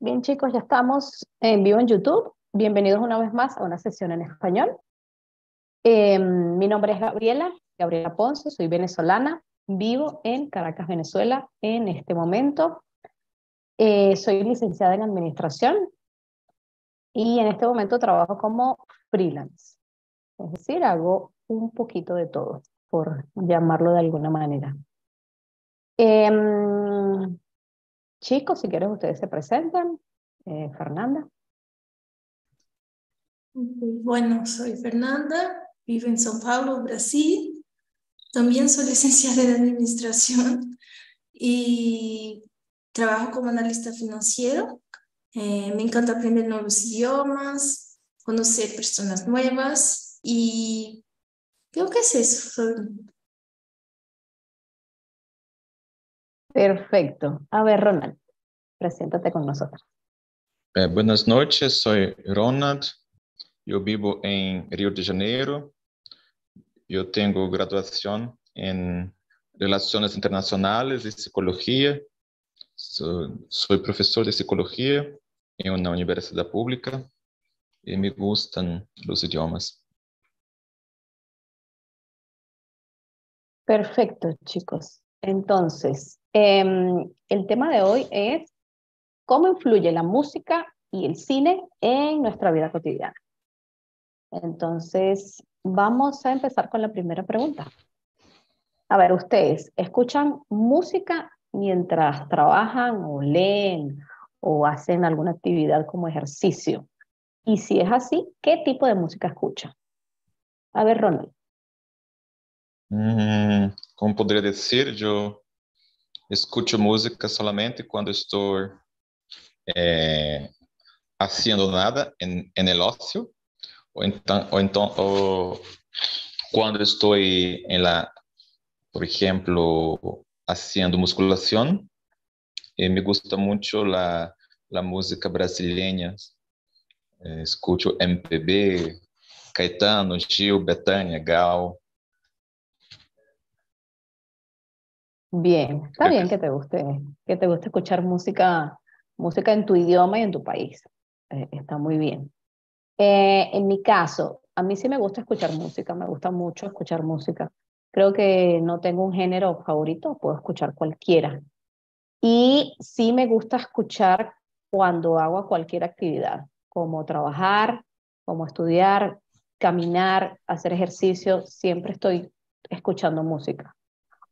Bien chicos, ya estamos en vivo en YouTube. Bienvenidos una vez más a una sesión en español. Eh, mi nombre es Gabriela, Gabriela Ponce, soy venezolana, vivo en Caracas, Venezuela en este momento. Eh, soy licenciada en administración y en este momento trabajo como freelance. Es decir, hago un poquito de todo, por llamarlo de alguna manera. Eh, Chicos, si quieren ustedes se presentan. Eh, Fernanda. Bueno, soy Fernanda, vivo en São Paulo, Brasil. También soy licenciada en administración y trabajo como analista financiero. Eh, me encanta aprender nuevos idiomas, conocer personas nuevas y creo que es eso. Perfecto. A ver, Ronald, preséntate con nosotros. Eh, buenas noches, soy Ronald. Yo vivo en Río de Janeiro. Yo tengo graduación en Relaciones Internacionales y Psicología. soy profesor de psicología en una universidad pública y me gustan los idiomas. Perfecto, chicos. Entonces, em, el tema de hoy es cómo influye la música y el cine en nuestra vida cotidiana. Entonces, vamos a empezar con la primera pregunta. A ver, ustedes, ¿escuchan música mientras trabajan o leen o hacen alguna actividad como ejercicio? Y si es así, ¿qué tipo de música escuchan? A ver, Ronald. Hum, como poderia dizer, eu escuto música solamente quando estou é, haciendo nada em, en el ócio, ou então, ou então ou quando estou em la, por exemplo, haciendo musculação, e me gusta muito la, la música brasileña, é, escuto MPB, Caetano, Gil, Betânia, Gal, Bien, está bien que te guste, que te guste escuchar música, música en tu idioma y en tu país. Eh, está muy bien. Eh, en mi caso, a mí sí me gusta escuchar música, me gusta mucho escuchar música. Creo que no tengo un género favorito, puedo escuchar cualquiera. Y sí me gusta escuchar cuando hago cualquier actividad, como trabajar, como estudiar, caminar, hacer ejercicio, siempre estoy escuchando música.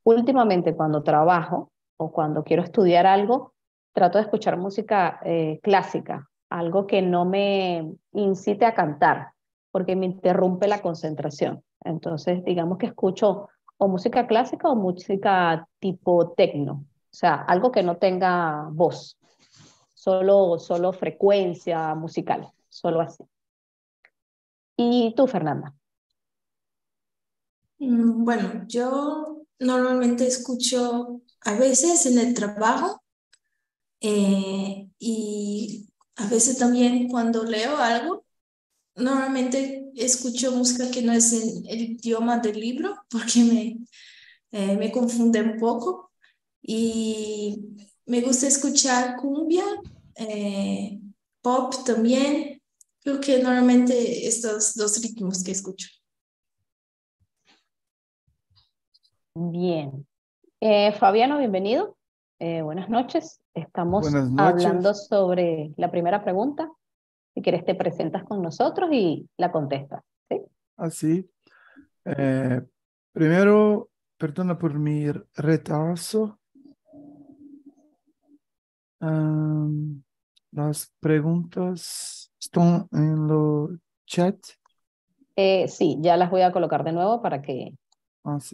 Últimamente cuando trabajo o cuando quiero estudiar algo, trato de escuchar música eh, clásica, algo que no me incite a cantar, porque me interrumpe la concentración. Entonces, digamos que escucho o música clásica o música tipo tecno, o sea, algo que no tenga voz, solo, solo frecuencia musical, solo así. ¿Y tú, Fernanda? Mm, bueno, yo normalmente escucho a veces en el trabajo eh, y a veces también cuando leo algo, normalmente escucho música que no es en el idioma del libro porque me, eh, me confunde un poco y me gusta escuchar cumbia, eh, pop también. Creo que normalmente estos dos ritmos que escucho. Bien. Eh, Fabiano, bienvenido. Eh, buenas noches. Estamos hablando sobre la primera pregunta. Si quieres, te presentas con nosotros y la contestas. ¿sí? Así. Eh, primero, perdona por mi retraso. las preguntas están en el chat. sí, ya las voy a colocar de nuevo para que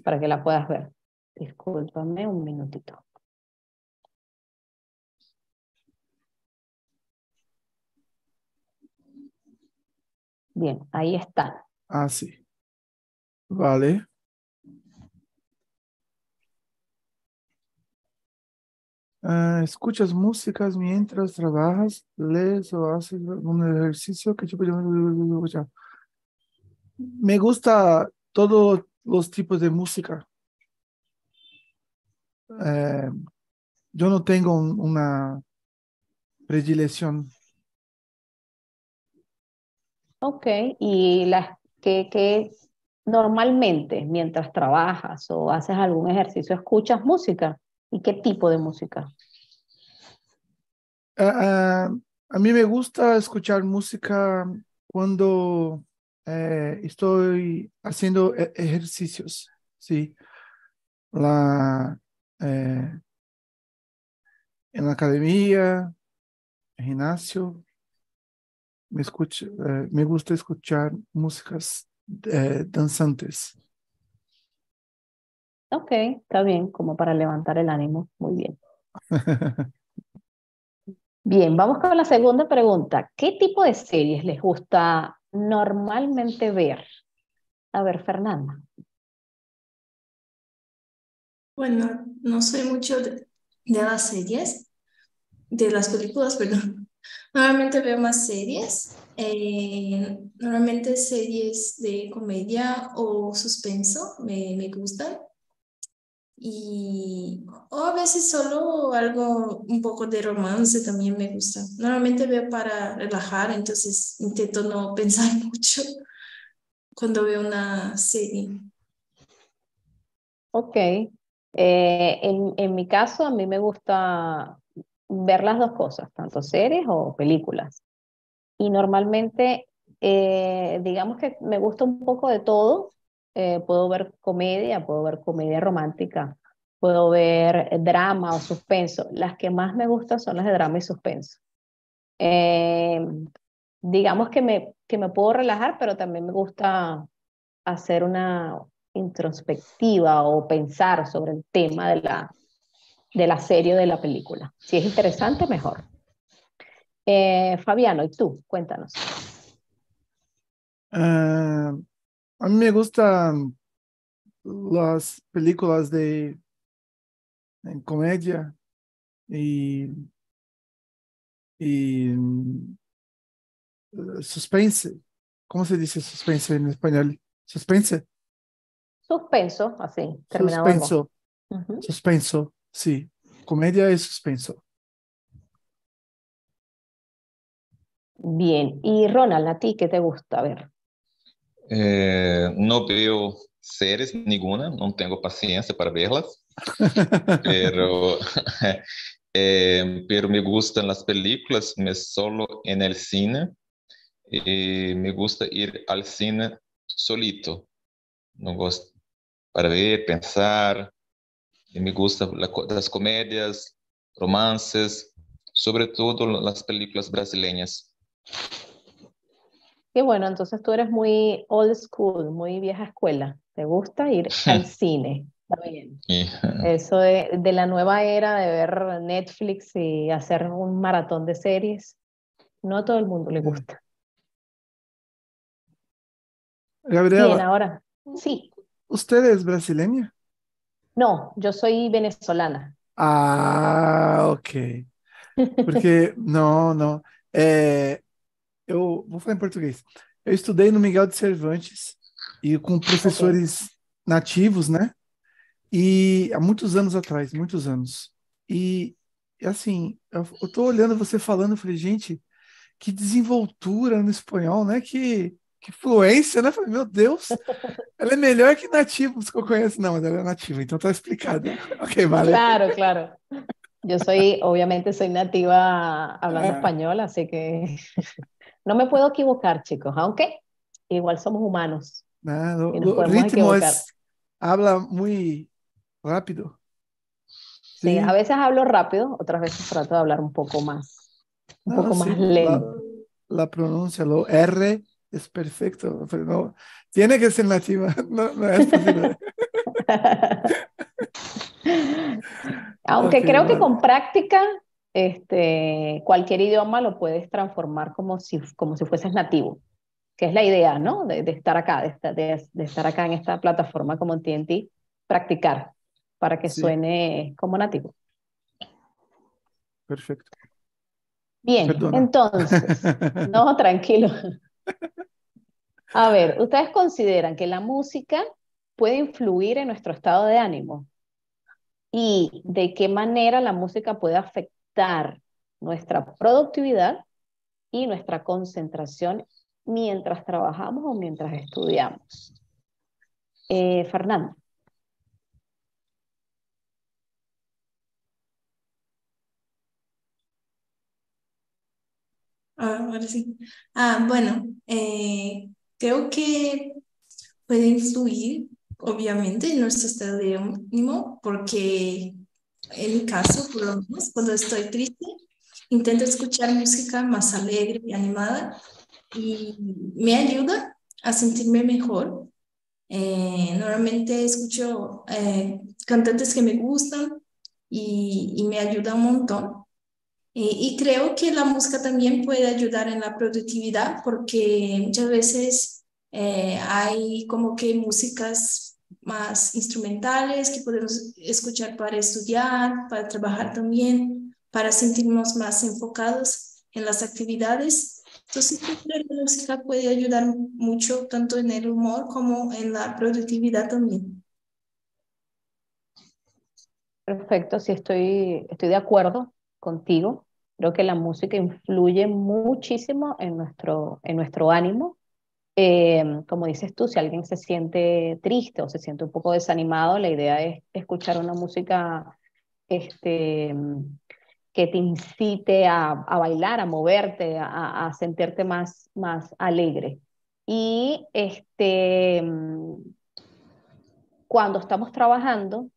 Para que la puedas ver. Discúlpame un minutito. Bien, ahí está. Ah, sí. Vale. Ah, ¿Escuchas músicas mientras trabajas, lees o haces un ejercicio? ¿Qué tipo de... Me gusta todo los tipos de música. Eh, yo no tengo una predilección. Ok, y las que, que normalmente mientras trabajas o haces algún ejercicio escuchas música y qué tipo de música? Ah, ah, a mí me gusta escuchar música cuando eh, estoy haciendo e- ejercicios, sí. La, eh, en la academia, gimnasio, me, escucho, eh, me gusta escuchar músicas danzantes. Ok, está bien, como para levantar el ánimo. Muy bien. Bien, vamos con la segunda pregunta. ¿Qué tipo de series les gusta normalmente ver? A ver, Fernanda. Bueno, no soy mucho de, las series, de las películas, perdón. Normalmente veo más series, eh, normalmente series de comedia o suspenso me, me gustan. Y o a veces solo algo, un poco de romance también me gusta. Normalmente veo para relajar, entonces intento no pensar mucho cuando veo una serie. Ok. Eh, en, en mi caso, a mí me gusta ver las dos cosas, tanto series o películas. Y normalmente, eh, digamos que me gusta un poco de todo. Eh, puedo ver comedia, puedo ver comedia romántica, puedo ver drama o suspenso. Las que más me gustan son las de drama y suspenso. Eh, digamos que me, que me puedo relajar, pero también me gusta hacer una introspectiva o pensar sobre el tema de la, de la serie o de la película. Si es interesante, mejor. Eh, Fabiano, ¿y tú? Cuéntanos. Ah, a mí me gustan las películas de en comedia y, y mm, suspense. ¿Cómo se dice suspense en español? Suspense. Suspenso, así, terminado. Suspenso. Suspenso, sí. Comedia y suspenso. Bien. Y Ronald, ¿a ti qué te gusta ver? Eh, no veo series ninguna, no tengo paciencia para verlas, pero, eh, pero me gustan las películas, me solo en el cine y me gusta ir al cine solito. No gosto para ver, pensar, y me gustan la las comedias, romances, sobre todo las películas brasileñas. Qué bueno, entonces tú eres muy old school, muy vieja escuela. ¿Te gusta ir al cine? Está bien. Eso de, de la nueva era de ver Netflix y hacer un maratón de series, no a todo el mundo le gusta. Bien, Gabriela, ahora, sí, ¿usted es brasileña? no, yo soy venezolana. Ah, ok. Porque, não, não. É, eu vou falar em português. Eu estudei no Miguel de Cervantes e com professores nativos, né? E há muitos anos atrás, muitos anos. E, assim, eu, eu tô olhando você falando, eu falei, gente, que desenvoltura no espanhol, né? Que, que fluência, né? Eu Falei, meu Deus, ela é melhor que nativos que eu conheço. Não, mas ela é nativa, então tá explicado. Ok, vale. Claro, claro. Yo soy, obviamente soy nativa hablando Ah. español, así que no me puedo equivocar, chicos, aunque igual somos humanos. Né? O, E nos o podemos ritmo es, habla muy rápido. Sí, Sí. a veces hablo rápido, otras veces trato de hablar un poco más, un No, poco más sí, lento. La, la pronuncia, lo R es perfecto, pero no, tiene que ser nativa, no, no es posible. Aunque Ok, creo que vale. con práctica, este, cualquier idioma lo puedes transformar como si, como si fueses nativo, que es la idea, ¿no? De, de estar acá, de, esta- de- de estar acá en esta plataforma como TNT, practicar para que Sí. suene como nativo. Perfecto. Bien, Perdona. entonces, no, tranquilo. A ver, ¿ustedes consideran que la música puede influir en nuestro estado de ánimo? ¿Y de qué manera la música puede afectar nuestra productividad y nuestra concentración mientras trabajamos o mientras estudiamos. Eh, Fernando. Ah, ahora sí. Ah, bueno, eh, creo que puede influir, obviamente, en nuestro estado de ánimo, porque en mi caso, por lo menos, cuando estoy triste, intento escuchar música más alegre y animada y me ayuda a sentirme mejor. Eh, normalmente escucho eh, cantantes que me gustan y, y me ayuda un montón. Y, creo que la música también puede ayudar en la productividad porque muchas veces eh, hay como que músicas más instrumentales que podemos escuchar para estudiar, para trabajar también, para sentirnos más enfocados en las actividades. Entonces, creo que la música puede ayudar mucho tanto en el humor como en la productividad también. Perfecto, sí, estoy, estoy de acuerdo contigo. Creo que la música influye muchísimo en nuestro, en nuestro ánimo. Eh, como dices tú, si alguien se siente triste o se siente un poco desanimado, la idea es escuchar una música este, que te incite a, bailar, a moverte, a, sentirte más, más alegre. Y este, cuando estamos trabajando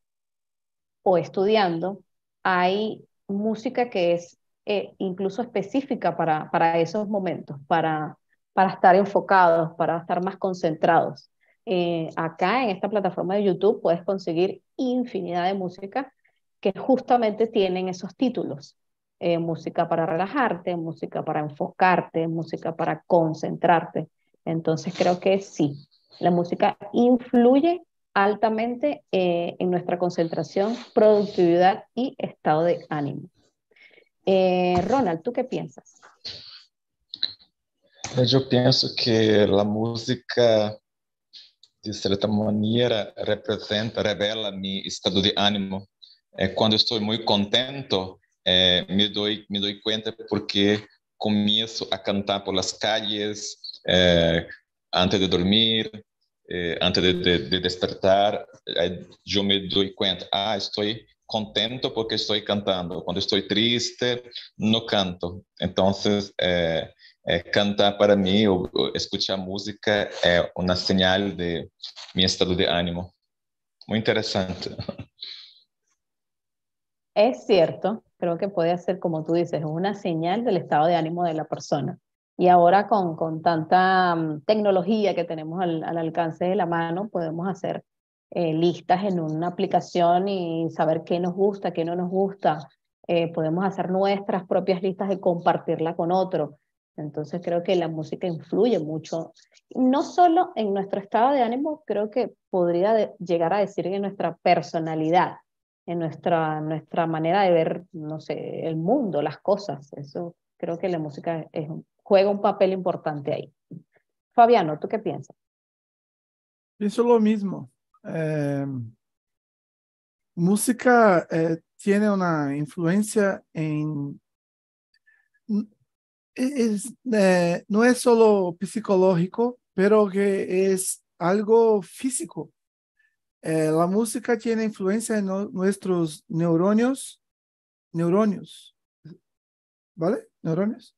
o estudiando, hay música que es eh, incluso específica para, para esos momentos, para, para estar enfocados, para estar más concentrados. Eh, acá en esta plataforma de YouTube puedes conseguir infinidad de música que justamente tienen esos títulos. Eh, música para relajarte, música para enfocarte, música para concentrarte. Entonces creo que sí, la música influye altamente en nuestra concentración, productividad y estado de ánimo. Eh, Ronald, ¿tú qué piensas? Eu penso que a música, de certa maneira, representa, revela meu estado de ânimo. É, quando estou muito contento, é, me dou me dou conta porque começo a cantar por las calles é, antes de dormir, é, antes de, de, de despertar. eu me dou conta, ah, estou contento porque estou cantando. Quando estou triste, não canto. Então, é, é, cantar para mim, ou, ou escutar música, é uma señal de meu estado de ánimo. Muito interessante. É cierto, creo que puede ser, como tú dices, una señal del estado de ánimo de la persona. Y ahora con, con tanta um, tecnología que tenemos al, al, alcance de la mano, podemos hacer Eh, listas en una aplicación y saber qué nos gusta, qué no nos gusta. Eh, podemos hacer nuestras propias listas y compartirla con otro. Entonces creo que la música influye mucho, no solo en nuestro estado de ánimo, creo que podría llegar a decir en nuestra personalidad, en nuestra, nuestra manera de ver, no sé, el mundo, las cosas. Eso creo que la música juega un papel importante ahí. Fabiano, ¿tú qué piensas? Pienso lo mismo. Eh, música eh, tiene una influencia en... Es, eh, no es solo psicológico, pero que es algo físico. la música tiene influencia en nuestros neuronios, neuronios, ¿vale? Neuronios.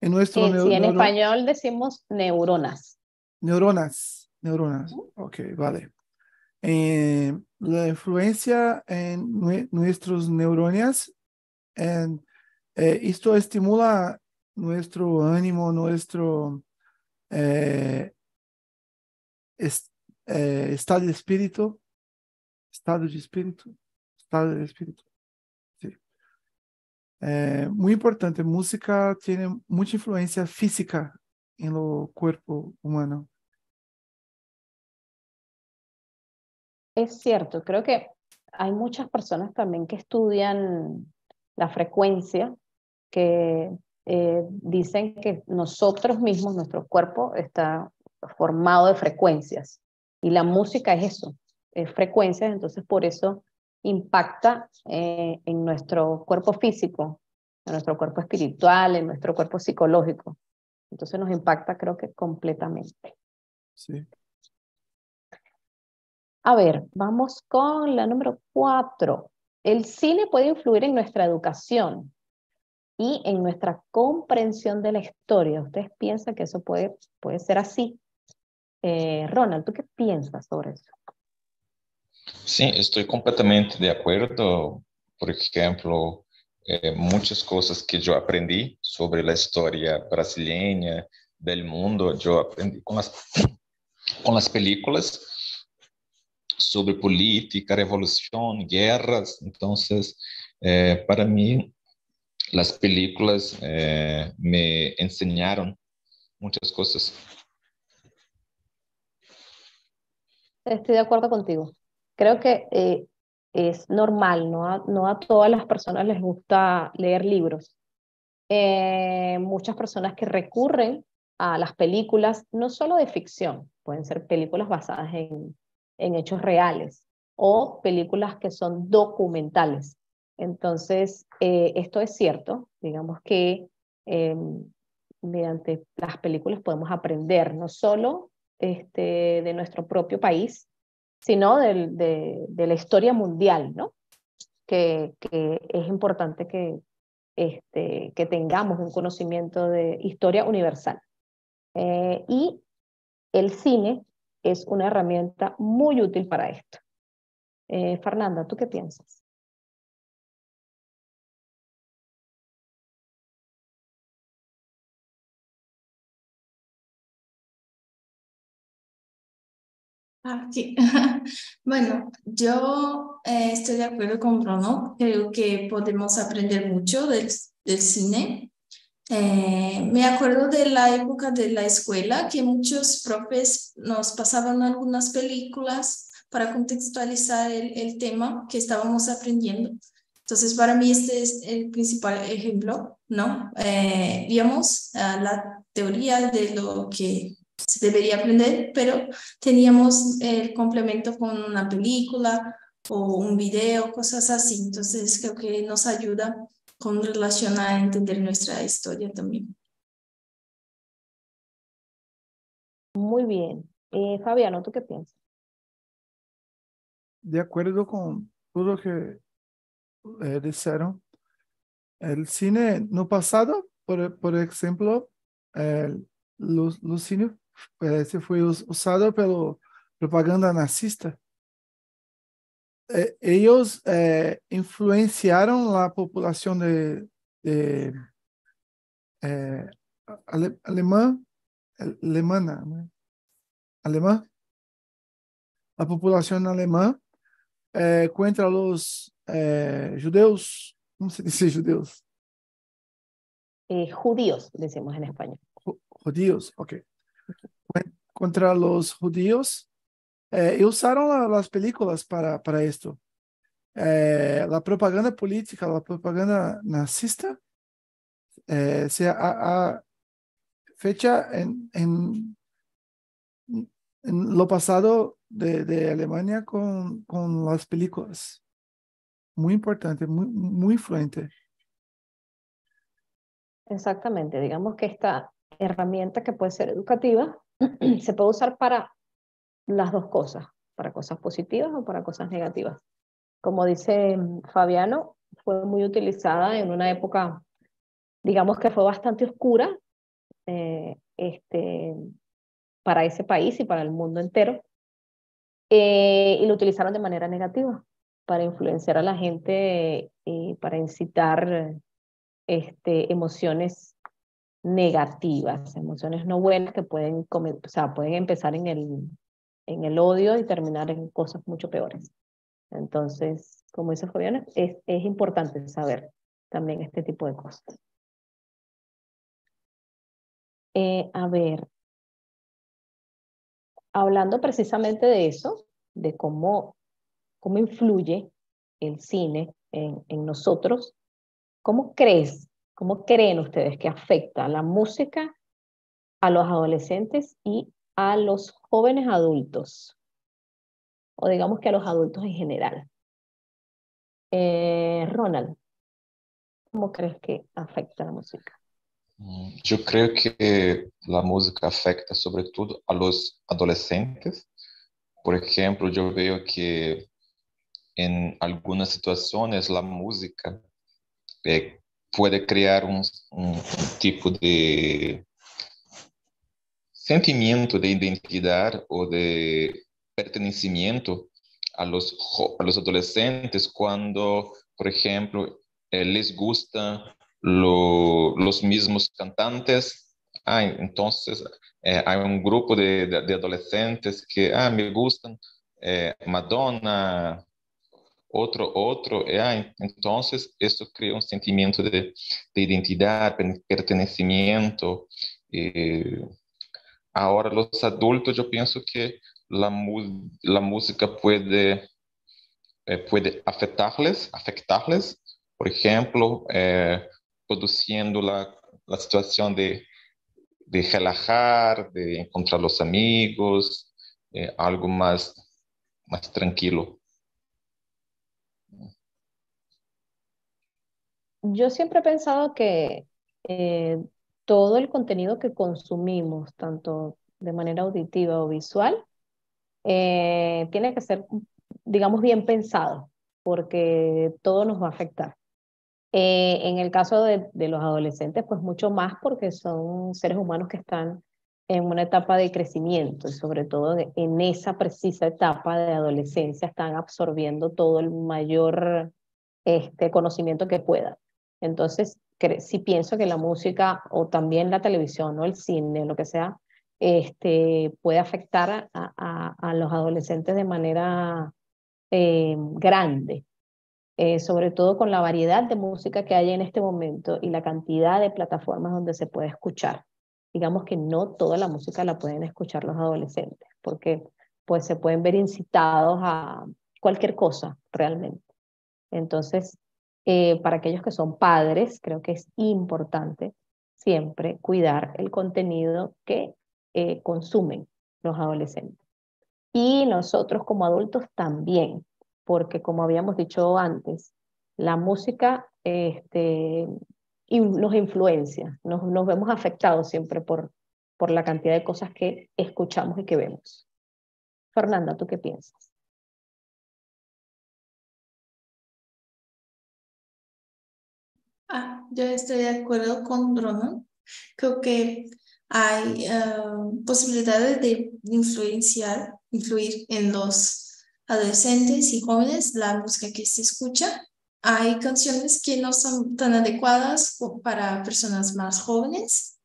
En nuestro sí, en español decimos neuronas. Neuronas, neuronas. Ok, vale. Eh, la influencia en nuestros en, eh, esto estimula nuestro ánimo, nuestro eh, estado de espíritu, estado de espíritu, estado de espíritu. Sí. muy importante, música tiene mucha influencia física en lo cuerpo humano. Es cierto, creo que hay muchas personas también que estudian la frecuencia, que eh, dicen que nosotros mismos, nuestro cuerpo está formado de frecuencias y la música es eso, es frecuencias, entonces por eso impacta eh, en nuestro cuerpo físico en nuestro cuerpo espiritual, en nuestro cuerpo psicológico. Entonces nos impacta creo que completamente. Sí. A ver, vamos con la número cuatro. El cine puede influir en nuestra educación y en nuestra comprensión de la historia. ¿Ustedes piensan que eso puede, puede ser así? Eh, Ronald, ¿tú qué piensas sobre eso? Sí, estoy completamente de acuerdo. Por ejemplo, eh, muchas cosas que yo aprendí sobre la historia brasileña, del mundo, yo aprendí con las, con las películas sobre política, revolución, guerras. Entonces, eh, para mí, las películas eh, me enseñaron muchas cosas. Estoy de acuerdo contigo. Creo que eh, es normal, no a, todas las personas les gusta leer libros. muchas personas que recurren a las películas, no solo de ficción, pueden ser películas basadas en hechos reales o películas que son documentales. Entonces, eh, esto es cierto, digamos que em, mediante las películas podemos aprender no solo este, de nuestro propio país, sino de, la historia mundial, ¿no? Que, es importante que, este, que tengamos un conocimiento de historia universal. Eh, y el cine es una herramienta muy útil para esto. Eh, Fernanda, ¿tú qué piensas? Ah, bueno, yo eh, estoy de acuerdo con Bruno. Creo que podemos aprender mucho del, del cine. Eh, me acuerdo de la época de la escuela que muchos profes nos pasaban algunas películas para contextualizar el, el tema que estábamos aprendiendo. Entonces, para mí este es el principal ejemplo, ¿no? Eh, digamos, la teoría de lo que se debería aprender, pero teníamos el complemento con una película o un video, cosas así. Entonces, creo que nos ayuda con relación a entender nuestra historia también. Muy bien. Eh, Fabiano, ¿tú qué piensas? De acuerdo con todo lo que eh, dijeron, el cine no pasado, por, por ejemplo, el, los, los cine se fue usado pelo propaganda nazista. Eh, ellos eh, influenciaron la población de, de eh, ale, alemán, alemana, alemán, la población alemana eh, contra los eh, judeos, ¿cómo se dice judeos? Eh, judíos, decimos en español. Judíos, ok. Contra los judíos eh, y usaron las películas para, para esto. Eh, la propaganda política, la propaganda nazista, eh, se ha, fecha en, en, en, lo pasado de, de Alemania con, con, las películas. Muy importante, muy, muy influente. Exactamente, digamos que esta herramienta que puede ser educativa se puede usar para las dos cosas, para cosas positivas o para cosas negativas. Como dice mm, Fabiano, fue muy utilizada en una época, digamos que fue bastante oscura eh, este, para ese país y para el mundo entero, eh, y lo utilizaron de manera negativa para influenciar a la gente y para incitar este, emociones negativas, emociones no buenas que pueden, pueden empezar en el, en el odio y terminar en cosas mucho peores. Entonces, como dice Fabiana, es, es importante saber también este tipo de cosas. Eh, a ver, hablando precisamente de eso, de cómo, cómo influye el cine en, en nosotros, ¿cómo crees, cómo creen ustedes que afecta la música a los adolescentes y a los jóvenes adultos, o digamos que a los adultos en general. Eh, Ronald. ¿Cómo crees que afecta la música? Mm, yo creo que la música afecta sobre todo a los adolescentes. Por ejemplo, yo veo que en algunas situaciones la música eh, puede crear un, tipo de sentimiento de identidad o de pertenecimiento a los, a los adolescentes cuando, por ejemplo, eh, les gustan lo, los mismos cantantes. Ah, entonces eh, hay un grupo de, de, de, adolescentes que ah, me gustan eh, Madonna, otro, otro. Ah, entonces esto crea un sentimiento de, de identidad, pertenecimiento. Eh, ahora los adultos yo pienso que la, música puede, eh, puede afectarles, afectarles, por ejemplo, eh, produciendo la, la situación de, de, relajar, de encontrar los amigos, eh, algo más, más tranquilo. Yo siempre he pensado que eh, todo el contenido que consumimos, tanto de manera auditiva o visual, eh, tiene que ser, digamos, bien pensado, porque todo nos va a afectar. Eh, en el caso de, de, los adolescentes, pues mucho más porque son seres humanos que están en una etapa de crecimiento y sobre todo en esa precisa etapa de adolescencia están absorbiendo todo el mayor este, conocimiento que puedan. Entonces, sí pienso que la música o también la televisión o el cine, lo que sea, este, puede afectar a, los adolescentes de manera eh, grande, eh, sobre todo con la variedad de música que hay en este momento y la cantidad de plataformas donde se puede escuchar. Digamos que no toda la música la pueden escuchar los adolescentes, porque pues se pueden ver incitados a cualquier cosa realmente. Entonces, eh, para aquellos que son padres, creo que es importante siempre cuidar el contenido que eh, consumen los adolescentes. Y nosotros como adultos también, porque como habíamos dicho antes, la música este, nos influencia, nos, nos vemos afectados siempre por, por la cantidad de cosas que escuchamos y que vemos. Fernanda, ¿tú qué piensas? Ah, yo estoy de acuerdo con Ronald. Creo que hay uh, posibilidades de influenciar, influir en los adolescentes y jóvenes la música que se escucha. Hay canciones que no son tan adecuadas para personas más jóvenes,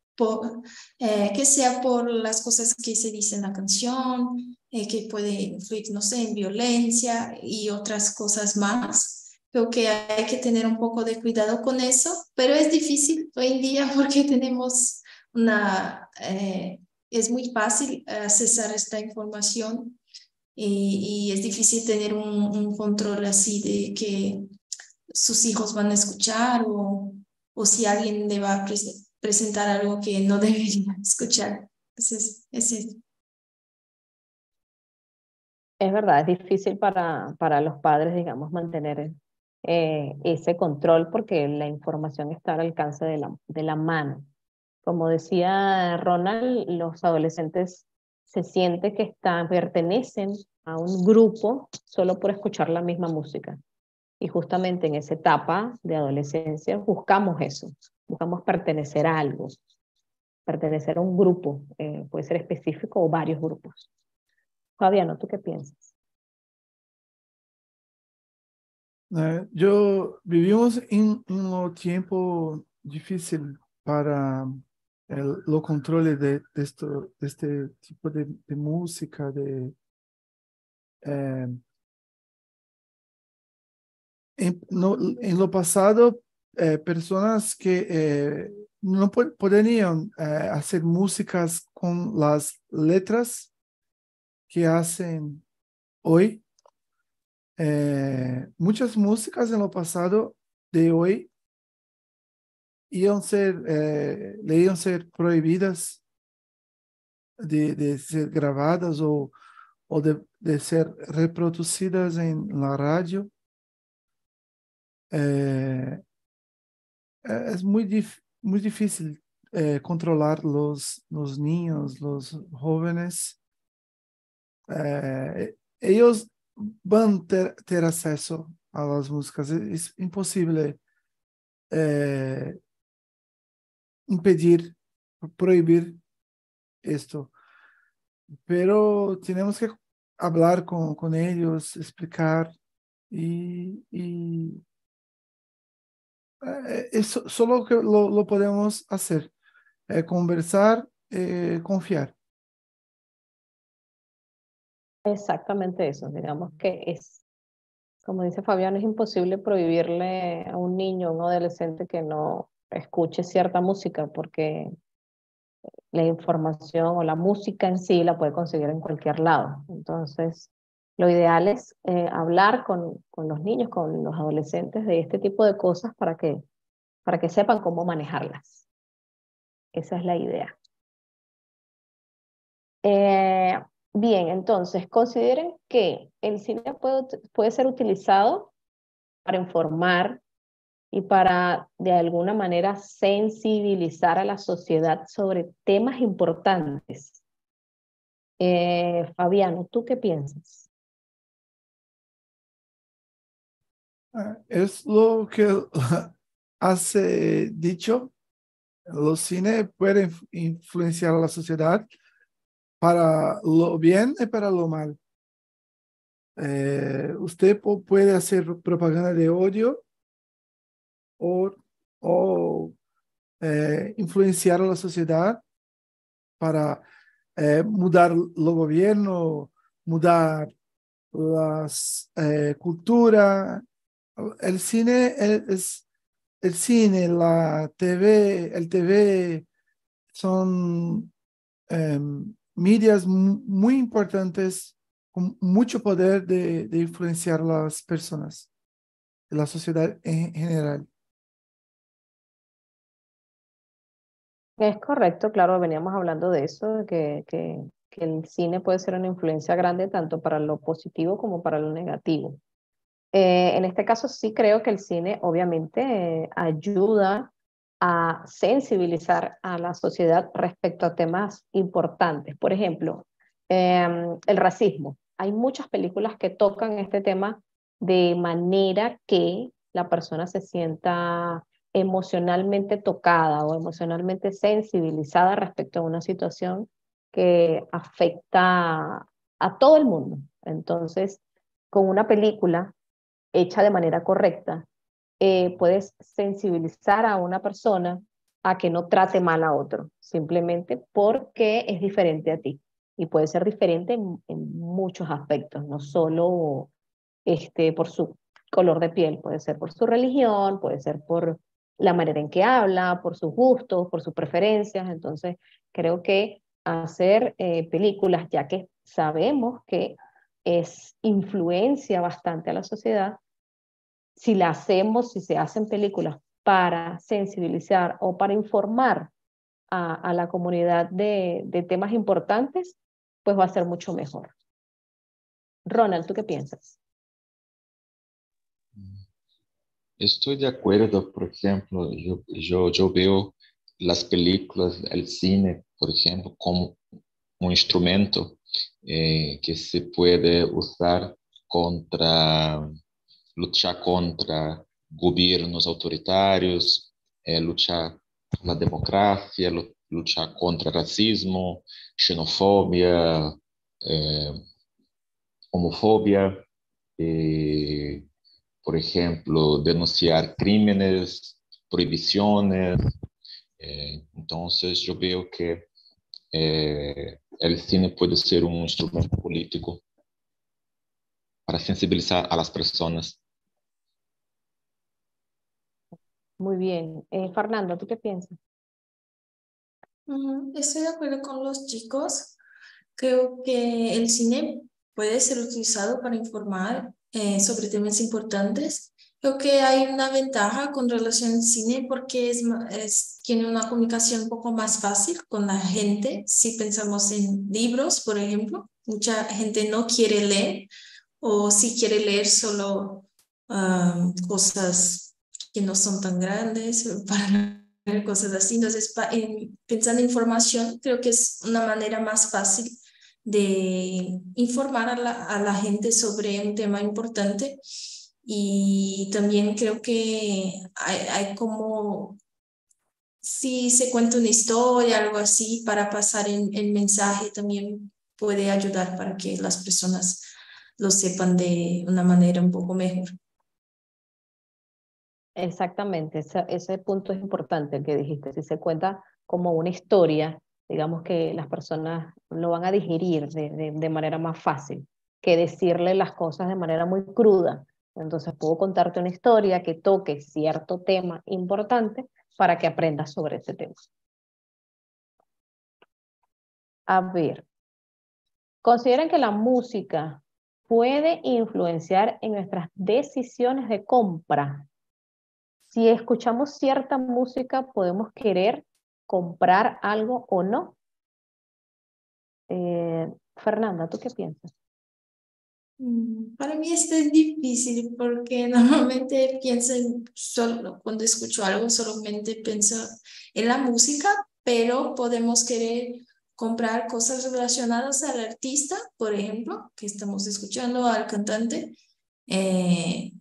eh, que sea por las cosas que se dicen en la canción, eh, que puede influir, no sé, en violencia y otras cosas más. Creo que hay que tener un poco de cuidado con eso, pero es difícil hoy en día porque tenemos una, eh, es muy fácil accesar esta información y, y es difícil tener un, un, control así de que sus hijos van a escuchar o, o si alguien le va a pre presentar algo que no debería escuchar. Entonces, es eso. Es verdad, es difícil para, para los padres, digamos, mantener eh, ese control porque la información está al alcance de la, de la mano. Como decía Ronald, los adolescentes se sienten que están, pertenecen a un grupo solo por escuchar la misma música. Y justamente en esa etapa de adolescencia buscamos eso, buscamos pertenecer a algo, pertenecer a un grupo, eh, puede ser específico o varios grupos. Fabiano, ¿tú qué piensas? Eh, yo vivimos en, un tiempo difícil para el, lo controle de, de, de este tipo de, música, de eh, en, lo pasado, eh, personas que no podían eh, hacer músicas con las letras que hacen hoy muchas músicas en lo pasado de hoy iban ser, eh, le iban ser prohibidas de, de ser grabadas o, o de, de, ser reproducidas en la radio. Eh, es muy, muy difícil eh, controlar los, los niños, los jóvenes. Ellos van ter, acceso a las músicas. Es, es imposible eh, impedir, prohibir esto. Pero tenemos que hablar con, con ellos, explicar y, eh, eso solo lo, lo podemos hacer, eh, conversar, eh, confiar. Exactamente eso, digamos que es, como dice Fabián, es imposible prohibirle a un niño, a un adolescente que no escuche cierta música porque la información o la música en sí la puede conseguir en cualquier lado. Entonces, lo ideal es eh, hablar con, con, los niños, con los adolescentes de este tipo de cosas para que, para que sepan cómo manejarlas. Esa es la idea. Eh, bien, entonces, consideren que el cine puede, puede ser utilizado para informar y para de alguna manera sensibilizar a la sociedad sobre temas importantes. Eh, Fabiano, ¿tú qué piensas? Es lo que hace dicho, los cines pueden influenciar a la sociedad para lo bien y para lo mal. Eh, usted puede hacer propaganda de odio o, eh, influenciar a la sociedad para eh, mudar el gobierno, mudar las culturas, el cine es el cine, la TV, el TV son um, medias muy importantes con mucho poder de, de, influenciar las personas, la sociedad en general. Es correcto, claro, veníamos hablando de eso, que, que, el cine puede ser una influencia grande tanto para lo positivo como para lo negativo. Eh, en este caso sí creo que el cine obviamente eh, ayuda a sensibilizar a la sociedad respecto a temas importantes. Por ejemplo, em, el racismo. Hay muchas películas que tocan este tema de manera que la persona se sienta emocionalmente tocada o emocionalmente sensibilizada respecto a una situación que afecta a todo el mundo. Entonces, con una película hecha de manera correcta, eh, puedes sensibilizar a una persona a que no trate mal a otro, simplemente porque es diferente a ti. Y puede ser diferente en, muchos aspectos, no solo este, por su color de piel, puede ser por su religión, puede ser por la manera en que habla, por sus gustos, por sus preferencias. Entonces, creo que hacer eh, películas, ya que sabemos que es influencia bastante a la sociedad, si la hacemos, si se hacen películas para sensibilizar o para informar a, la comunidad de, de, temas importantes, pues va a ser mucho mejor. Ronald, ¿tú qué piensas? Estoy de acuerdo, por ejemplo, yo, yo, yo veo las películas, el cine, por ejemplo, como un instrumento eh, que se puede usar contra lutar contra governos autoritários, é, lutar pela democracia, lutar contra racismo, xenofobia, é, homofobia, e, por exemplo, denunciar crímenes, proibições. É, então, eu vejo que é, o cine pode ser um instrumento político para sensibilizar a las Muy bien. Eh, Fernando, ¿tú qué piensas? Estoy de acuerdo con los chicos. Creo que el cine puede ser utilizado para informar eh, sobre temas importantes. Creo que hay una ventaja con relación al cine porque es, tiene una comunicación un poco más fácil con la gente. Si pensamos en libros, por ejemplo, mucha gente no quiere leer o si quiere leer solo ah, cosas que no son tan grandes para ver cosas así. Entonces, pensando en información, creo que es una manera más fácil de informar a la, a la gente sobre un tema importante. Y también creo que hay, como si se cuenta una historia, algo así, para pasar el, mensaje, también puede ayudar para que las personas lo sepan de una manera un poco mejor. Exactamente, ese, ese punto es importante el que dijiste. Si se cuenta como una historia, digamos que las personas lo van a digerir de, de, de manera más fácil que decirle las cosas de manera muy cruda. Entonces puedo contarte una historia que toque cierto tema importante para que aprendas sobre ese tema. A ver, ¿consideran que la música puede influenciar en nuestras decisiones de compra? Si escuchamos cierta música, podemos querer comprar algo o no. Eh, Fernanda, ¿tú qué piensas? Mm, para mí esto es difícil porque normalmente pienso en solo, cuando escucho algo, solamente pienso en la música, pero podemos querer comprar cosas relacionadas al artista, por ejemplo, que estamos escuchando, al cantante, eh,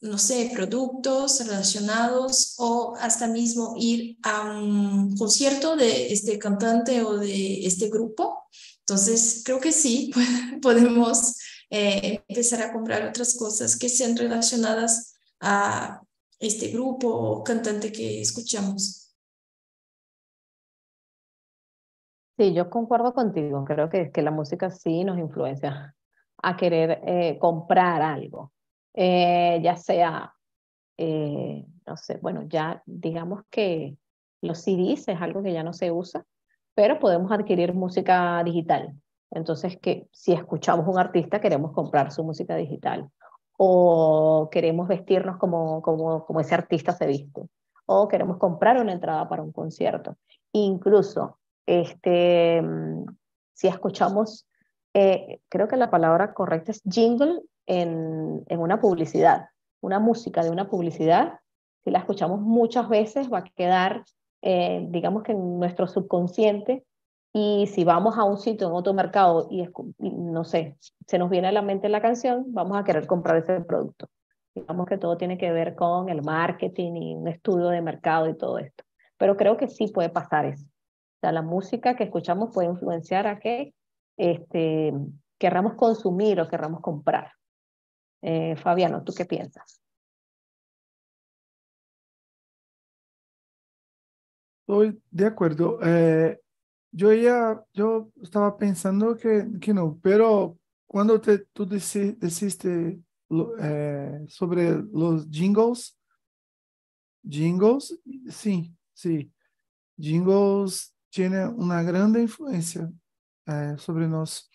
no sé, productos relacionados o hasta mismo ir a un concierto de este cantante o de este grupo. Entonces, creo que sí, podemos eh, empezar a comprar otras cosas que sean relacionadas a este grupo o cantante que escuchamos. Sí, yo concuerdo contigo. Creo que, que la música sí nos influencia a querer eh, comprar algo, eh, ya sea, eh, no sé, bueno, ya digamos que los CDs es algo que ya no se usa, pero podemos adquirir música digital. Entonces, que si escuchamos un artista, queremos comprar su música digital o queremos vestirnos como, como, como ese artista se viste o queremos comprar una entrada para un concierto. Incluso, este, mm, si escuchamos, eh, creo que la palabra correcta es jingle en, en una publicidad, una música de una publicidad, si la escuchamos muchas veces va a quedar, eh, digamos que en nuestro subconsciente y si vamos a un sitio en otro mercado y, no sé, se nos viene a la mente la canción, vamos a querer comprar ese producto. Digamos que todo tiene que ver con el marketing y un estudio de mercado y todo esto. Pero creo que sí puede pasar eso. O sea, la música que escuchamos puede influenciar a que este, querramos consumir o querramos comprar. Eh, Fabiano, ¿tú qué piensas? Estoy de acuerdo. Eh, yo ya, yo estaba pensando que, que no, pero cuando te, tú deciste eh, sobre los jingles, jingles, sí, sí, jingles tiene una grande influencia sobre nos.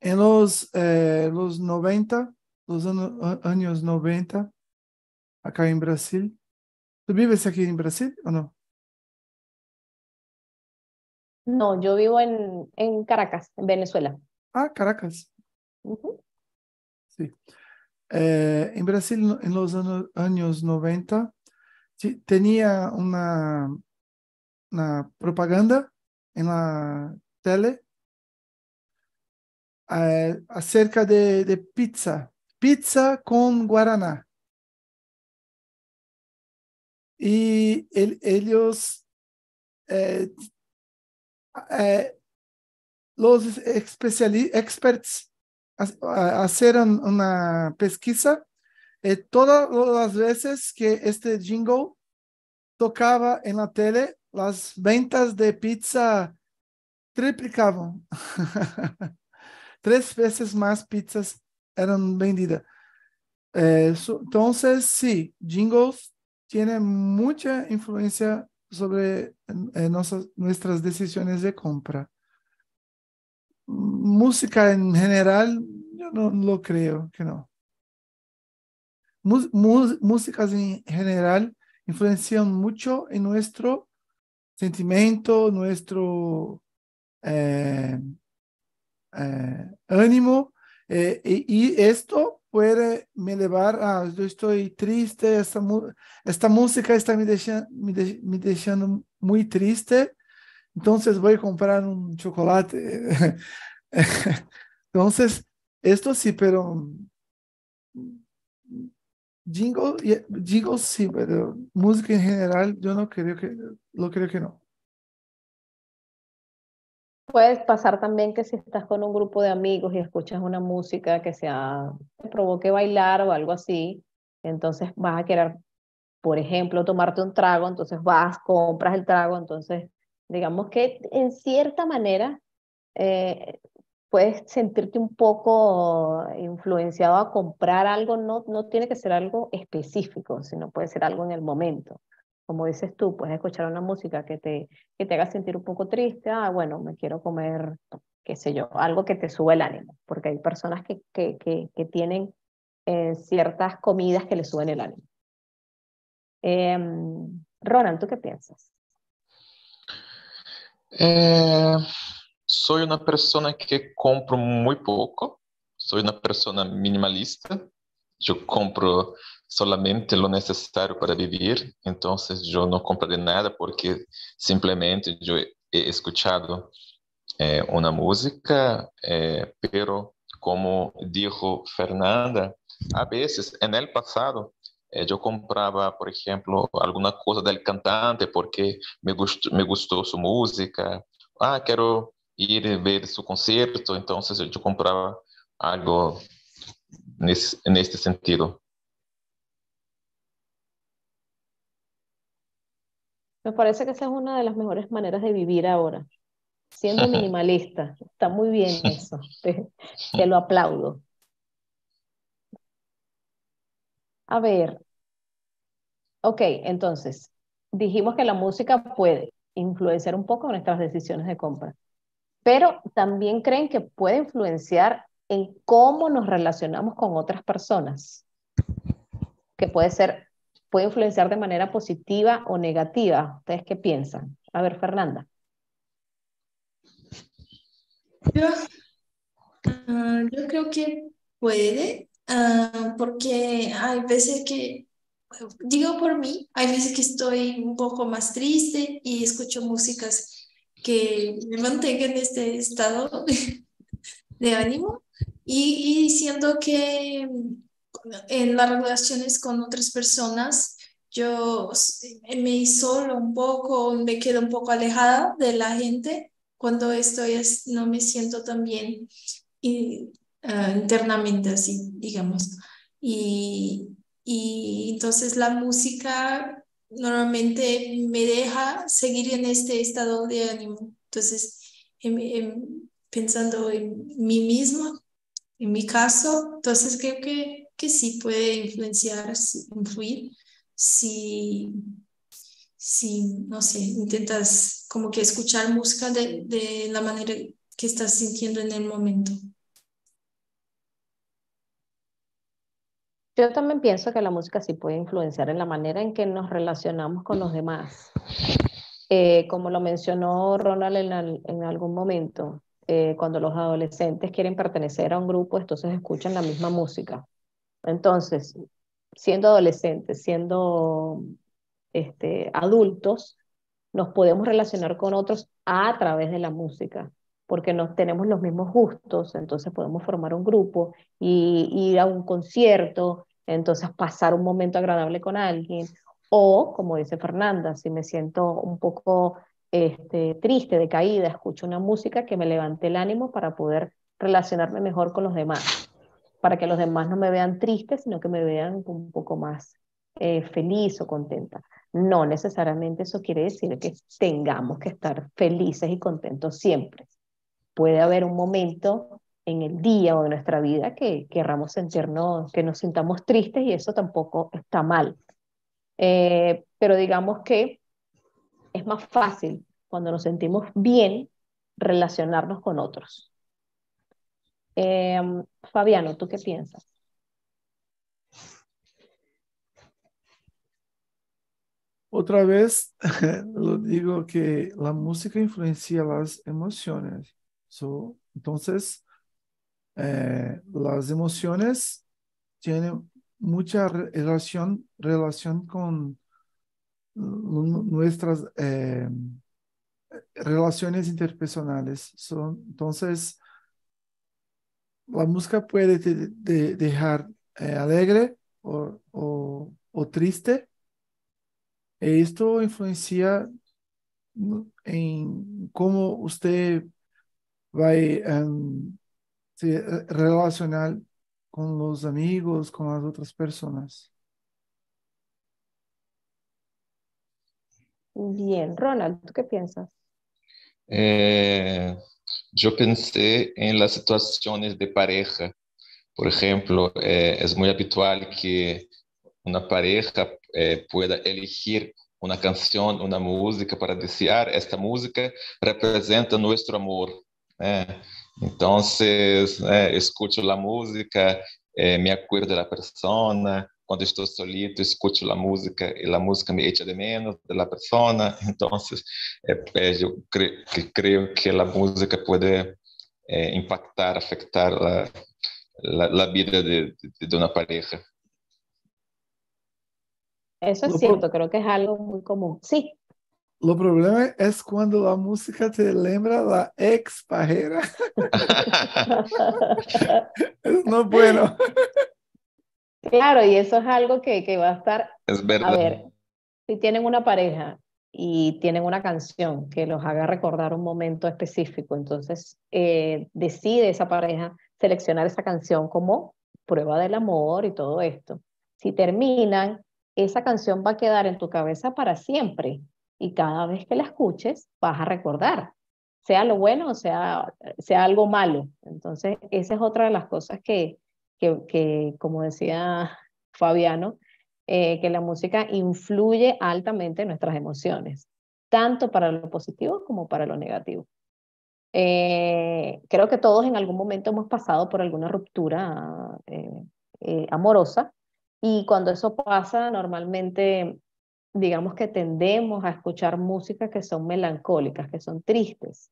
En los, los 90, los años 90, acá en Brasil. ¿Tú vives aquí en Brasil o no? No, yo vivo en, en Caracas, en Venezuela. Ah, Caracas. Sí. Eh, en Brasil, en los años 90, tenía una, una propaganda en la tele eh, acerca de, de, pizza, pizza con guaraná. Y el, ellos eh, eh, los experts hicieron una pesquisa eh, todas las veces que este jingle tocaba en la tele, las ventas de pizza triplicaban. Tres veces más pizzas eran vendidas. Entonces, sí, jingles tienen mucha influencia sobre nuestras decisiones de compra. Música en general, yo no lo creo que no. músicas en general influencian mucho en nuestro sentimiento, nuestro eh, eh, ánimo, y, y, esto puede me llevar a, yo estoy triste, esta, esta música está me dejando, me, me dejando muy triste, entonces voy a comprar un chocolate. entonces, esto sí, pero jingle, jingle sí, pero música en general yo no creo que, lo creo que no. Puede pasar también que si estás con un grupo de amigos y escuchas una música que sea, te provoque bailar o algo así, entonces vas a querer, por ejemplo, tomarte un trago, entonces vas, compras el trago, entonces digamos que en cierta manera eh, puedes sentirte un poco influenciado a comprar algo, no, no tiene que ser algo específico, sino puede ser algo en el momento como dices tú, puedes escuchar una música que te, que te haga sentir un poco triste, ah, bueno, me quiero comer, qué sé yo, algo que te sube el ánimo, porque hay personas que, que, que, tienen eh, ciertas comidas que le suben el ánimo. Eh, Ronald, ¿tú qué piensas? Eh, soy una persona que compro muy poco, soy una persona minimalista, yo compro solamente lo necesario para vivir, entonces yo no compraré nada porque simplemente yo he escuchado eh, una música, eh, pero como dijo Fernanda, a veces en el pasado eh, yo compraba, por ejemplo, alguna cosa del cantante porque me gustó, me gustó su música, ah, quiero ir a ver su concierto, entonces yo compraba algo en este sentido. Me parece que esa es una de las mejores maneras de vivir ahora, siendo minimalista. Está muy bien eso, te, lo aplaudo. A ver, ok, entonces, dijimos que la música puede influenciar un poco nuestras decisiones de compra, pero también creen que puede influenciar en cómo nos relacionamos con otras personas, que puede ser puede influenciar de manera positiva o negativa. ¿Ustedes qué piensan? A ver, Fernanda. Yo, ah, creo que puede, ah, porque hay veces que, digo por mí, hay veces que estoy un poco más triste y escucho músicas que me mantengan en este estado de ánimo y, y que en las relaciones con otras personas, yo me isolo un poco, me quedo un poco alejada de la gente cuando estoy, no me siento tan bien y, ah, internamente así, digamos. Y, y entonces la música normalmente me deja seguir en este estado de ánimo. Entonces, pensando en mí misma, en mi caso, entonces creo que que sí puede influenciar, influir, si, si, no sé, intentas como que escuchar música de, de la manera que estás sintiendo en el momento. Yo también pienso que la música sí puede influenciar en la manera en que nos relacionamos con los demás. Eh, como lo mencionó Ronald en, en algún momento, eh, cuando los adolescentes quieren pertenecer a un grupo, entonces escuchan la misma música. Entonces, siendo adolescentes, siendo este, adultos, nos podemos relacionar con otros a través de la música, porque no tenemos los mismos gustos, entonces podemos formar un grupo y ir a un concierto, entonces pasar un momento agradable con alguien, o como dice Fernanda, si me siento un poco este, triste, decaída, escucho una música que me levante el ánimo para poder relacionarme mejor con los demás para que los demás no me vean triste, sino que me vean un poco más eh, feliz o contenta. No necesariamente eso quiere decir que tengamos que estar felices y contentos siempre. Puede haber un momento en el día o en nuestra vida que querramos sentirnos, que nos sintamos tristes y eso tampoco está mal. Eh, pero digamos que es más fácil cuando nos sentimos bien relacionarnos con otros. Em, Fabiano, ¿tú qué piensas? Otra vez lo digo que la música influencia las emociones. entonces, eh, las emociones tiene mucha relación, relación con nuestras eh, relaciones interpersonales. Son, entonces, la música puede dejar eh, alegre o, o, triste. Esto influencia en cómo usted va a um, se relacionar con los amigos, con las otras personas. Bien, Ronald, ¿tú qué piensas? Eh, yo pensé en las situaciones de pareja. Por ejemplo, eh, es muy habitual que una pareja eh, pueda elegir una canción, una música para ah, esta música representa nuestro amor. Entonces, escucho la música, me acuerdo de la persona, cuando estoy solito, escucho la música y la música me echa de menos de la persona. Entonces, yo creo que la música puede impactar, afectar la, la, vida de, de, una pareja. Eso es cierto, creo que es algo muy común. Sí. Lo problema es cuando la música te lembra la ex pajera. es no bueno. Claro, y eso es algo que, que va a estar. Es verdad. A ver, si tienen una pareja y tienen una canción que los haga recordar un momento específico, entonces eh, decide esa pareja seleccionar esa canción como prueba del amor y todo esto. Si terminan, esa canción va a quedar en tu cabeza para siempre y cada vez que la escuches vas a recordar, sea lo bueno o sea, sea algo malo. Entonces, esa es otra de las cosas que, que, como decía Fabiano, eh, que la música influye altamente en nuestras emociones, tanto para lo positivo como para lo negativo. Eh, creo que todos en algún momento hemos pasado por alguna ruptura eh, amorosa y cuando eso pasa, normalmente digamos que tendemos a escuchar músicas que son melancólicas, que son tristes.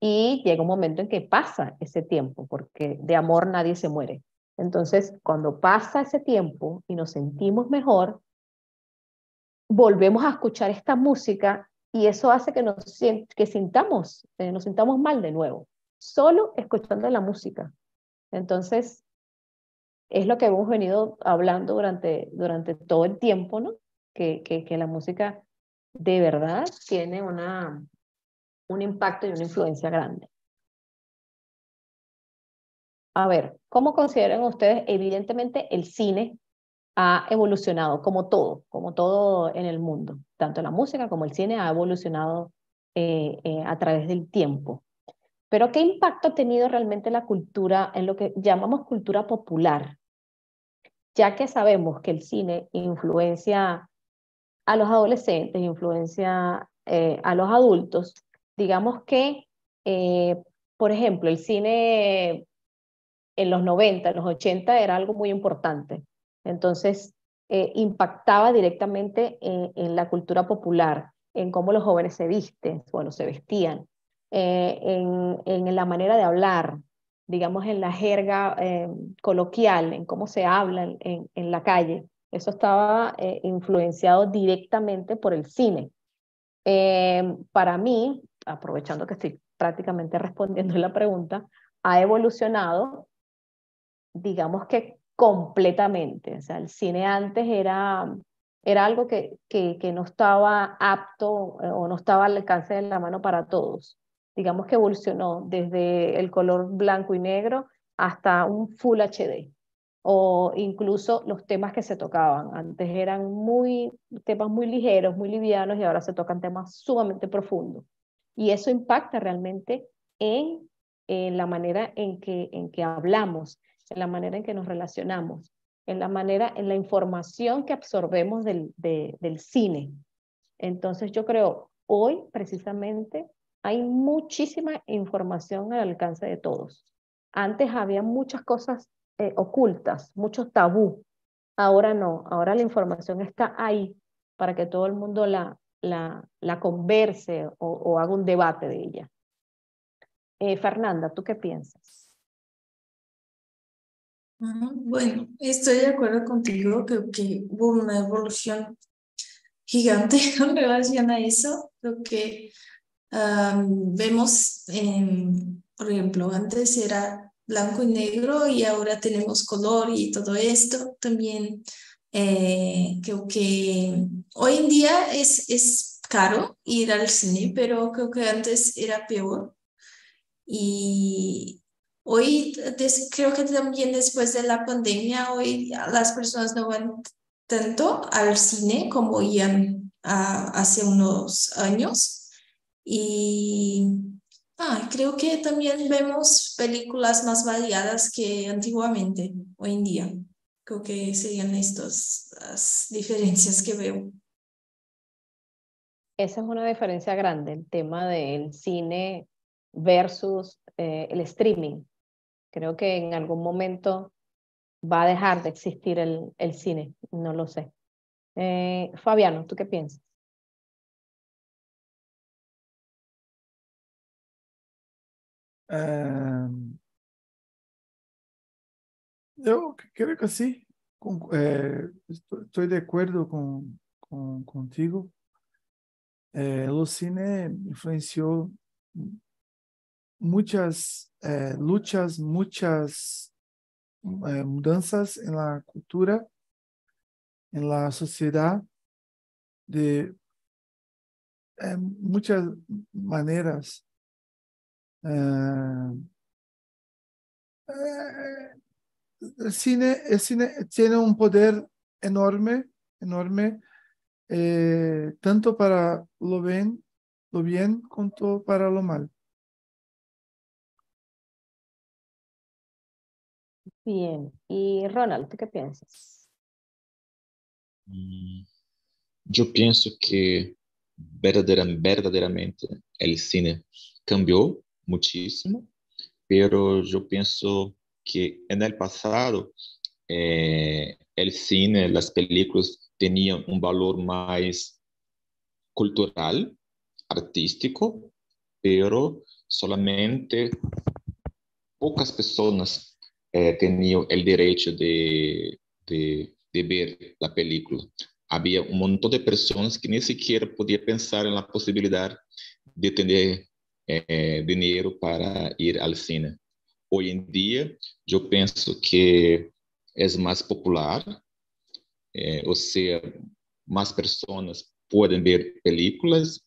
Y llega un momento en que pasa ese tiempo, porque de amor nadie se muere. Entonces, cuando pasa ese tiempo y nos sentimos mejor, volvemos a escuchar esta música y eso hace que nos que sintamos, eh, nos sintamos mal de nuevo, solo escuchando la música. Entonces, es lo que hemos venido hablando durante, durante todo el tiempo, ¿no? que, que, la música de verdad tiene una, un impacto y una influencia grande. A ver, ¿cómo consideran ustedes? Evidentemente el cine ha evolucionado como todo, como todo en el mundo. Tanto la música como el cine ha evolucionado eh, eh, a través del tiempo. Pero ¿qué impacto ha tenido realmente la cultura en lo que llamamos cultura popular? Ya que sabemos que el cine influencia a los adolescentes, influencia eh, a los adultos. Digamos que, eh, por ejemplo, el cine en los 90, en los 80 era algo muy importante. Entonces, eh, impactaba directamente en, la cultura popular, en cómo los jóvenes se visten, bueno, se vestían, en, en, la manera de hablar, digamos, en la jerga coloquial, en cómo se habla en, en la calle. Eso estaba eh, influenciado directamente por el cine. Eh, para mí, aprovechando que estoy prácticamente respondiendo la pregunta, ha evolucionado, digamos que completamente. O sea, el cine antes era, era algo que, que, no estaba apto eh, o no estaba al alcance de la mano para todos. Digamos que evolucionó desde el color blanco y negro hasta un Full HD o incluso los temas que se tocaban. Antes eran muy, temas muy ligeros, muy livianos y ahora se tocan temas sumamente profundos. Y eso impacta realmente en, en la manera en que, en que hablamos, en la manera en que nos relacionamos, en la manera, en la información que absorbemos del, cine. Entonces yo creo, hoy precisamente hay muchísima información al alcance de todos. Antes había muchas cosas eh, ocultas, muchos tabú. Ahora no, ahora la información está ahí para que todo el mundo la, la, converse o, haga un debate de ella. Eh, Fernanda, ¿tú qué piensas? Bueno, estoy de acuerdo contigo, creo que hubo una evolución gigante con relación a eso. Creo que vemos, por ejemplo, antes era blanco y negro y ahora tenemos color y todo esto. También eh, creo que hoy en día es, es caro ir al cine, pero creo que antes era peor. Y, Hoy creo que también después de la pandemia, hoy las personas no van tanto al cine como iban hace unos años. Y ah, creo que también vemos películas más variadas que antiguamente, hoy en día. Creo que serían estas las diferencias que veo. Esa es una diferencia grande, el tema del cine versus eh, el streaming. Creo que en algún momento va a dejar de existir el, el cine, no lo sé. Eh, Fabiano, ¿tú qué piensas? Em, yo creo que sí, eh, estoy, de acuerdo con, con contigo. Eh, el cine influenció muchas eh, luchas, muchas eh, mudanzas en la cultura, en la sociedad, de eh, muchas maneras. el cine, el cine tiene un poder enorme, enorme, tanto para lo bien, lo bien como para lo mal. Bien. Y Ronald, ¿tú qué piensas? Mm, yo pienso que verdaderamente el cine cambió muchísimo, pero yo pienso que en el pasado eh, el cine, las películas tenían un valor más cultural, artístico, pero solamente pocas personas eh, tenía el derecho de, de, de, ver la película. Había un montón de personas que ni siquiera podían pensar en la posibilidad de tener eh, dinero para ir al cine. Hoy en día, yo pienso que es más popular, eh, o sea, más personas pueden ver películas,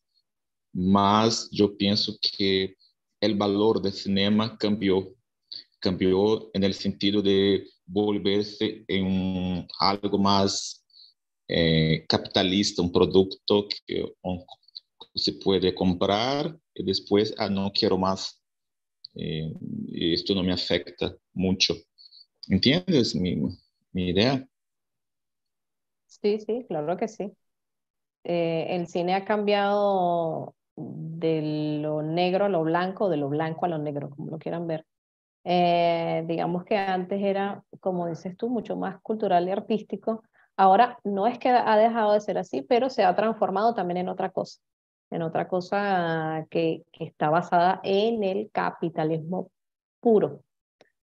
mas yo pienso que el valor del cinema cambió cambió en el sentido de volverse en algo más eh, capitalista, un producto que se puede comprar y después, ah, no quiero más. Eh, esto no me afecta mucho. ¿Entiendes mi, mi idea? Sí, sí, claro que sí. Eh, el cine ha cambiado de lo negro a lo blanco, de lo blanco a lo negro, como lo quieran ver. Eh, digamos que antes era, como dices tú, mucho más cultural y artístico. Ahora no es que ha dejado de ser así, pero se ha transformado también en otra cosa, en otra cosa que, que está basada en el capitalismo puro,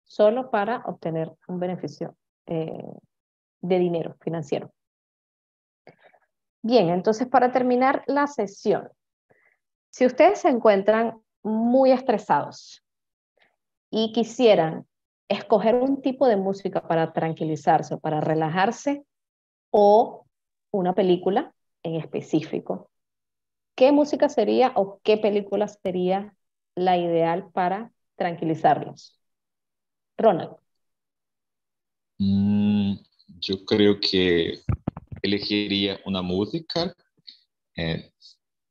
solo para obtener un beneficio eh, de dinero financiero. Bien, entonces para terminar la sesión, si ustedes se encuentran muy estresados, y quisieran escoger un tipo de música para tranquilizarse para relajarse o una película en específico, ¿qué música sería o qué película sería la ideal para tranquilizarlos? Ronald. Mm, yo creo que elegiría una música, eh,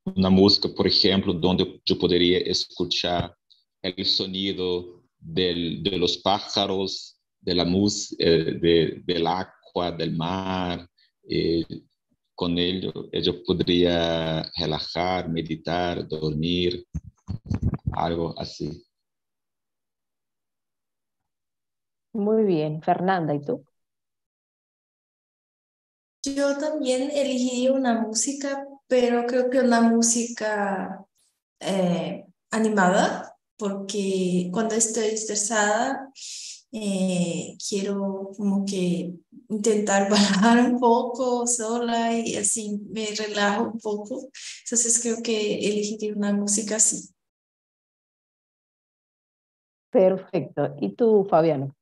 una música, por ejemplo, donde yo podría escuchar el sonido de los pájaros, de la música, eh, del agua, del mar. Eh, con ello, yo podría relajar, meditar, dormir, algo así. Muy bien, Fernanda, ¿y tú? Yo también elegí una música, pero creo que una música eh, animada, porque cuando estoy estresada eh, quiero como que intentar bajar un poco sola y así me relajo un poco. Entonces creo que elegiría una música así. Perfecto. ¿Y tú, Fabiano?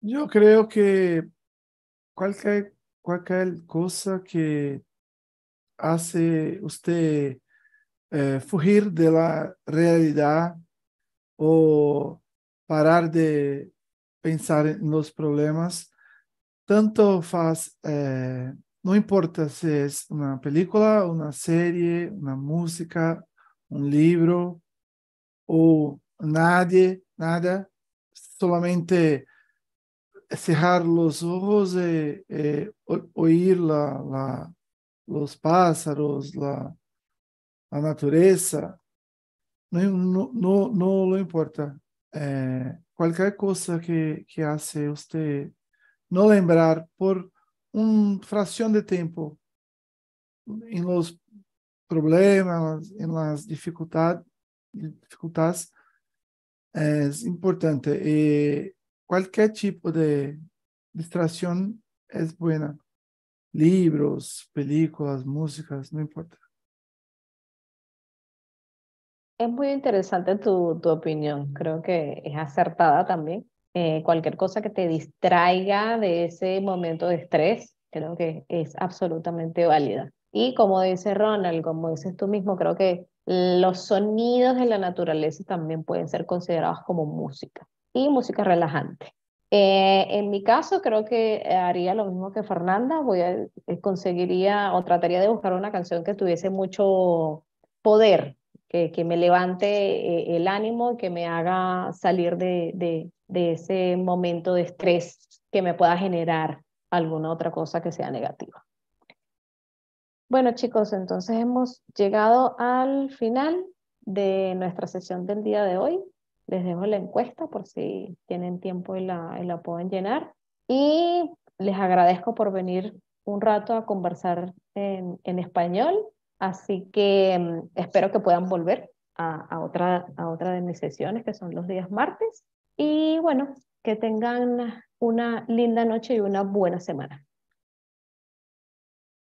Yo creo que cualquier, cualquier cosa que hace usted eh, fugir de la realidad o parar de pensar en los problemas, tanto faz, eh, no importa si es una película, una serie, una música, un libro o nadie, nada, solamente cerrar los ojos y eh, oír la, la, los pájaros, la, la natureza, no, no, no, no lo importa. Eh, cualquier cosa que, que hace usted no lembrar por una fracción de tiempo en los problemas, en las dificultades, dificultades es importante. Y cualquier tipo de distracción es buena. Libros, películas, músicas, no importa. Es muy interesante tu, tu opinión, creo que es acertada también. Eh, cualquier cosa que te distraiga de ese momento de estrés, creo que es absolutamente válida. Y como dice Ronald, como dices tú mismo, creo que los sonidos de la naturaleza también pueden ser considerados como música y música relajante. Eh, en mi caso, creo que haría lo mismo que Fernanda, voy a, eh, conseguiría o trataría de buscar una canción que tuviese mucho poder, que, que me levante eh, el ánimo, que me haga salir de, de, de ese momento de estrés que me pueda generar alguna otra cosa que sea negativa. Bueno, chicos, entonces hemos llegado al final de nuestra sesión del día de hoy. Les dejo la encuesta por si tienen tiempo y la, la pueden llenar. Y les agradezco por venir un rato a conversar en, en español. Así que mm, espero que puedan volver a, a, otra, a otra de mis sesiones, que son los días martes. Y bueno, que tengan una linda noche y una buena semana.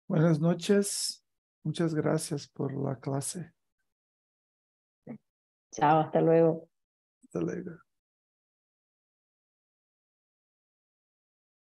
Buenas noches. Muchas gracias por la clase. Chao, hasta luego. Hasta luego.